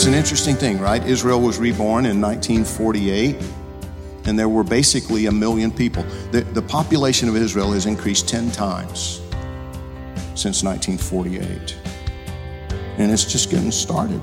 It's an interesting thing, right? Israel was reborn in 1948, and there were basically a million people. The, the population of Israel has increased 10 times since 1948. And it's just getting started.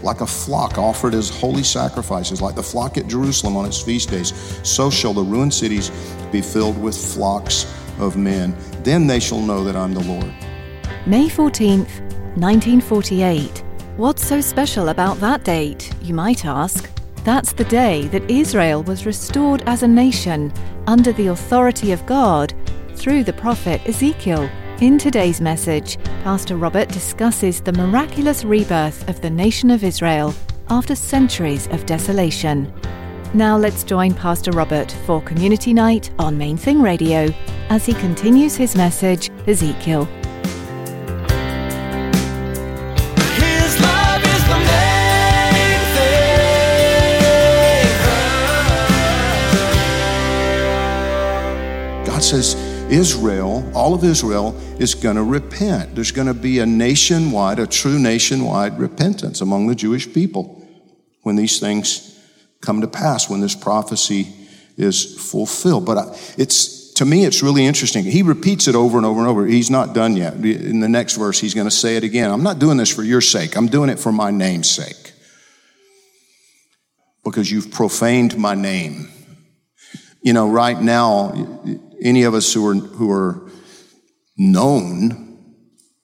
Like a flock offered as holy sacrifices, like the flock at Jerusalem on its feast days, so shall the ruined cities be filled with flocks of men. Then they shall know that I'm the Lord. May 14th, 1948. What's so special about that date, you might ask? That's the day that Israel was restored as a nation under the authority of God through the prophet Ezekiel. In today's message, Pastor Robert discusses the miraculous rebirth of the nation of Israel after centuries of desolation. Now let's join Pastor Robert for Community Night on Main Thing Radio as he continues his message, Ezekiel. Says, Israel, all of Israel, is going to repent. There's going to be a nationwide, a true nationwide repentance among the Jewish people when these things come to pass, when this prophecy is fulfilled. But it's, to me, it's really interesting. He repeats it over and over and over. He's not done yet. In the next verse, he's going to say it again. I'm not doing this for your sake, I'm doing it for my name's sake. Because you've profaned my name you know, right now, any of us who are, who are known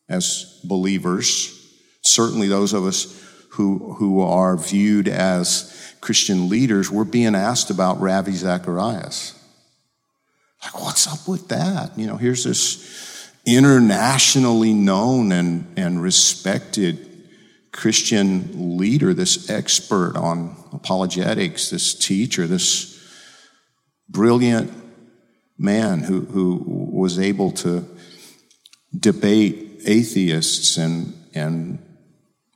as believers, certainly those of us who, who are viewed as Christian leaders, we're being asked about Ravi Zacharias. Like, what's up with that? You know, here's this internationally known and, and respected Christian leader, this expert on apologetics, this teacher, this brilliant man who, who was able to debate atheists and, and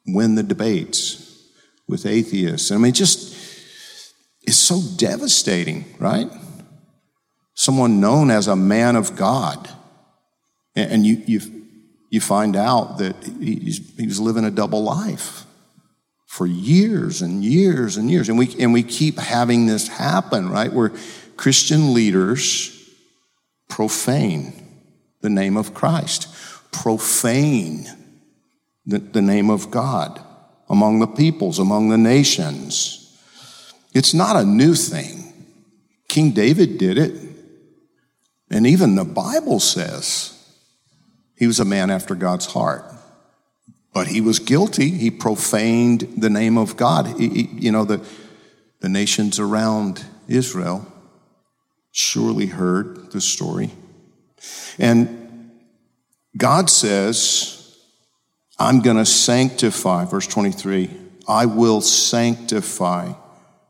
win the debates with atheists. I mean, just, it's so devastating, right? Someone known as a man of God. And, and you, you, you find out that he's, he was living a double life for years and years and years. And we, and we keep having this happen, right? Where Christian leaders profane the name of Christ, profane the, the name of God among the peoples, among the nations. It's not a new thing. King David did it. And even the Bible says he was a man after God's heart. But he was guilty. He profaned the name of God. He- you know, the, the nations around Israel surely heard the story. And God says, I'm going to sanctify, verse 23, I will sanctify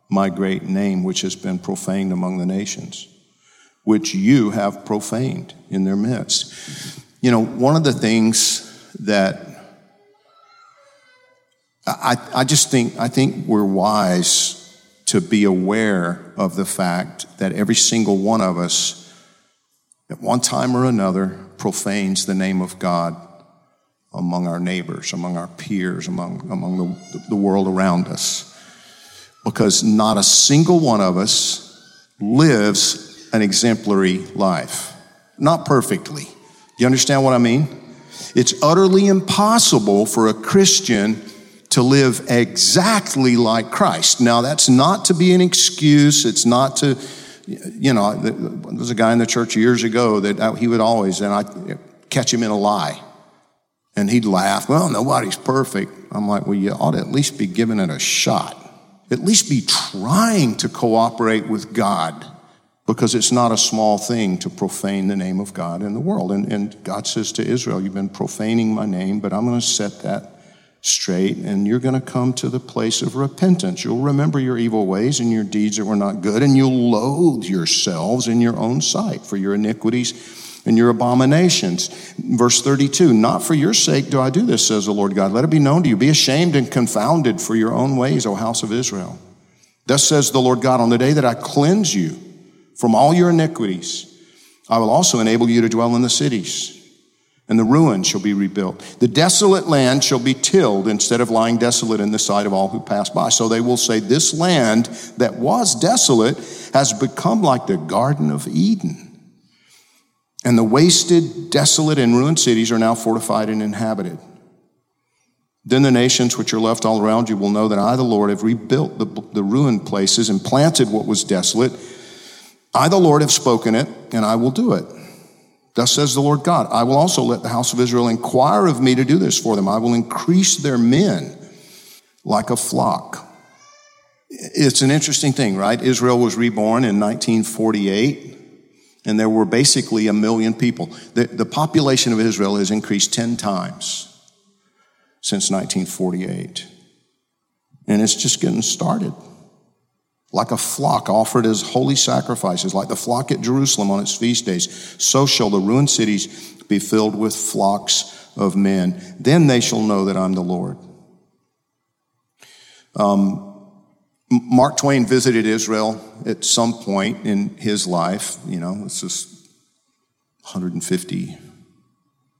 my great name, which has been profaned among the nations, which you have profaned in their midst. You know, one of the things that I, I just think, I think we're wise to be aware of the fact that every single one of us, at one time or another, profanes the name of God among our neighbors, among our peers, among, among the, the world around us. Because not a single one of us lives an exemplary life. Not perfectly. You understand what I mean? It's utterly impossible for a Christian to live exactly like Christ. Now, that's not to be an excuse. It's not to, you know, there was a guy in the church years ago that uh, he would always, and I uh, catch him in a lie. And he'd laugh, well, nobody's perfect. I'm like, well, you ought to at least be giving it a shot. At least be trying to cooperate with God because it's not a small thing to profane the name of God in the world. And, and God says to Israel, You've been profaning my name, but I'm going to set that straight, and you're going to come to the place of repentance. You'll remember your evil ways and your deeds that were not good, and you'll loathe yourselves in your own sight for your iniquities and your abominations. Verse 32 Not for your sake do I do this, says the Lord God. Let it be known to you. Be ashamed and confounded for your own ways, O house of Israel. Thus says the Lord God, on the day that I cleanse you from all your iniquities, I will also enable you to dwell in the cities and the ruin shall be rebuilt. The desolate land shall be tilled instead of lying desolate in the sight of all who pass by. So they will say, This land that was desolate has become like the Garden of Eden. And the wasted, desolate, and ruined cities are now fortified and inhabited. Then the nations which are left all around you will know that I, the Lord, have rebuilt the, the ruined places and planted what was desolate. I, the Lord, have spoken it, and I will do it. Thus says the Lord God, I will also let the house of Israel inquire of me to do this for them. I will increase their men like a flock. It's an interesting thing, right? Israel was reborn in 1948, and there were basically a million people. The, the population of Israel has increased 10 times since 1948. And it's just getting started like a flock offered as holy sacrifices, like the flock at Jerusalem on its feast days, so shall the ruined cities be filled with flocks of men. Then they shall know that I'm the Lord. Um, Mark Twain visited Israel at some point in his life. You know, this is 150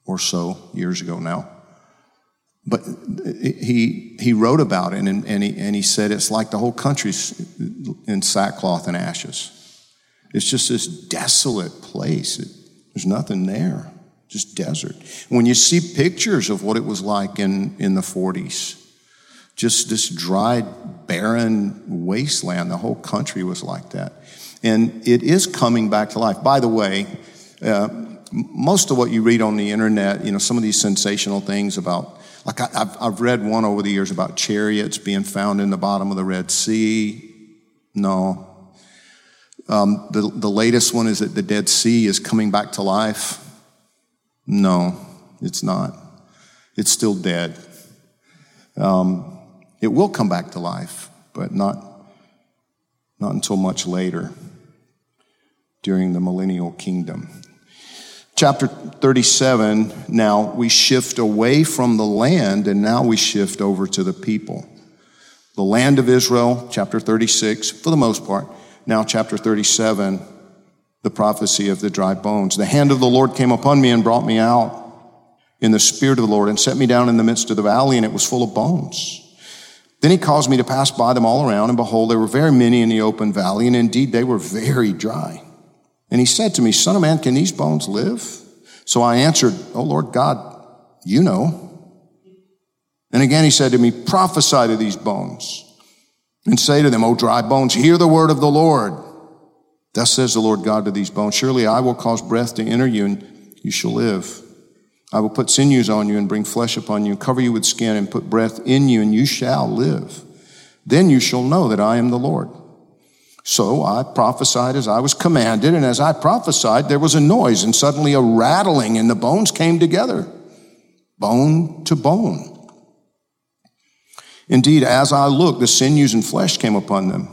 or so years ago now. But he, he wrote about it and, and, he, and he said it's like the whole country's in sackcloth and ashes. It's just this desolate place. It, there's nothing there, just desert. When you see pictures of what it was like in, in the 40s, just this dry, barren wasteland, the whole country was like that. And it is coming back to life. By the way, uh, most of what you read on the internet, you know, some of these sensational things about like I, have I've read one over the years about chariots being found in the bottom of the Red Sea. No. Um, the, the latest one is that the Dead Sea is coming back to life. No, it's not. It's still dead. Um, it will come back to life, but not, not until much later during the millennial kingdom chapter 37, now we shift away from the land and now we shift over to the people. The land of Israel, chapter 36, for the most part. Now, chapter 37, the prophecy of the dry bones. The hand of the Lord came upon me and brought me out in the spirit of the Lord and set me down in the midst of the valley, and it was full of bones. Then he caused me to pass by them all around, and behold, there were very many in the open valley, and indeed they were very dry. And he said to me, Son of man, can these bones live? So I answered, Oh Lord God, you know. And again he said to me, Prophesy to these bones and say to them, O dry bones, hear the word of the Lord. Thus says the Lord God to these bones, Surely I will cause breath to enter you and you shall live. I will put sinews on you and bring flesh upon you, and cover you with skin and put breath in you and you shall live. Then you shall know that I am the Lord. So I prophesied as I was commanded, and as I prophesied, there was a noise, and suddenly a rattling, and the bones came together, bone to bone. Indeed, as I looked, the sinews and flesh came upon them,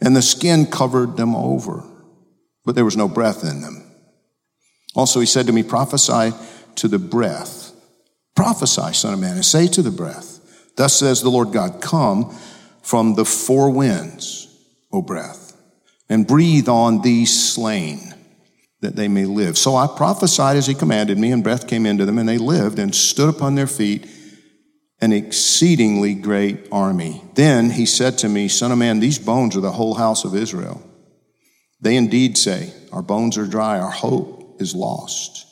and the skin covered them over, but there was no breath in them. Also, he said to me, Prophesy to the breath. Prophesy, son of man, and say to the breath, Thus says the Lord God, Come from the four winds O breath, and breathe on these slain that they may live. So I prophesied as he commanded me, and breath came into them, and they lived and stood upon their feet, an exceedingly great army. Then he said to me, Son of man, these bones are the whole house of Israel. They indeed say, Our bones are dry, our hope is lost,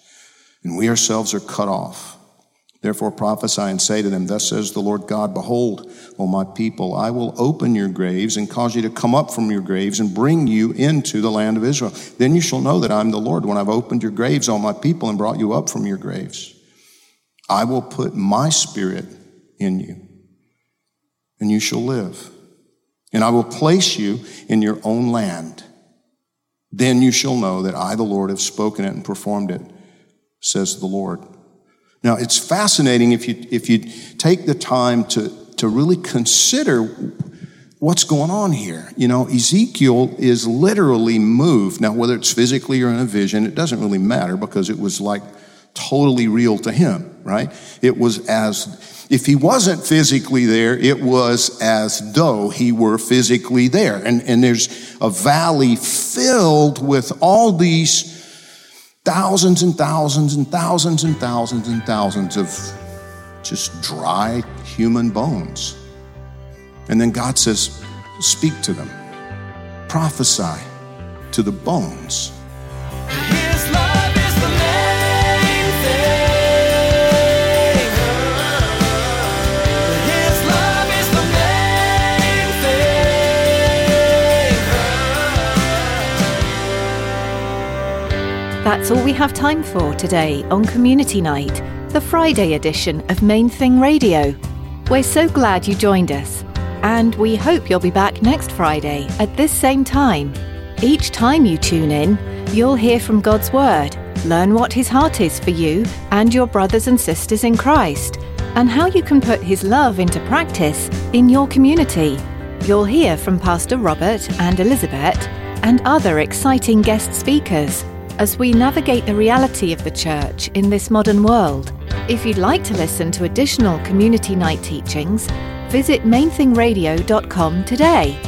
and we ourselves are cut off. Therefore prophesy and say to them, Thus says the Lord God, Behold, O my people, I will open your graves and cause you to come up from your graves and bring you into the land of Israel. Then you shall know that I'm the Lord when I've opened your graves, O my people, and brought you up from your graves. I will put my spirit in you, and you shall live. And I will place you in your own land. Then you shall know that I, the Lord, have spoken it and performed it, says the Lord. Now, it's fascinating if you, if you take the time to, to really consider what's going on here. You know, Ezekiel is literally moved. Now, whether it's physically or in a vision, it doesn't really matter because it was like totally real to him, right? It was as, if he wasn't physically there, it was as though he were physically there. And, and there's a valley filled with all these thousands and thousands and thousands and thousands and thousands of just dry human bones. And then God says, Speak to them, prophesy to the bones. That's all we have time for today on Community Night, the Friday edition of Main Thing Radio. We're so glad you joined us, and we hope you'll be back next Friday at this same time. Each time you tune in, you'll hear from God's Word, learn what His heart is for you and your brothers and sisters in Christ, and how you can put His love into practice in your community. You'll hear from Pastor Robert and Elizabeth and other exciting guest speakers as we navigate the reality of the church in this modern world. If you'd like to listen to additional community night teachings, visit mainthingradio.com today.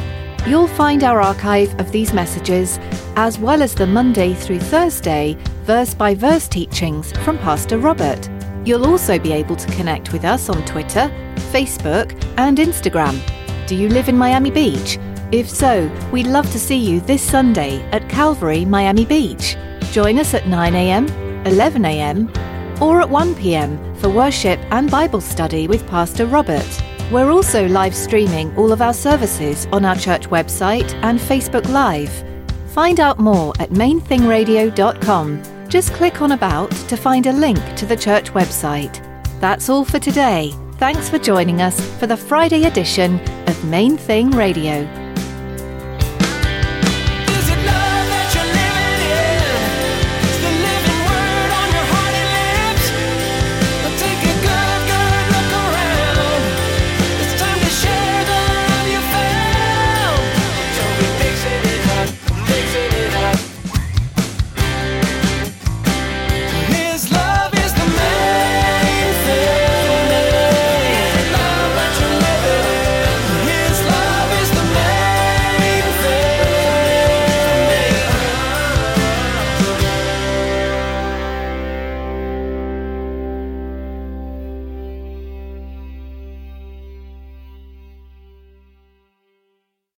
You'll find our archive of these messages, as well as the Monday through Thursday verse by verse teachings from Pastor Robert. You'll also be able to connect with us on Twitter, Facebook, and Instagram. Do you live in Miami Beach? If so, we'd love to see you this Sunday at Calvary, Miami Beach. Join us at 9am, 11am, or at 1pm for worship and Bible study with Pastor Robert. We're also live streaming all of our services on our church website and Facebook Live. Find out more at mainthingradio.com. Just click on About to find a link to the church website. That's all for today. Thanks for joining us for the Friday edition of Main Thing Radio.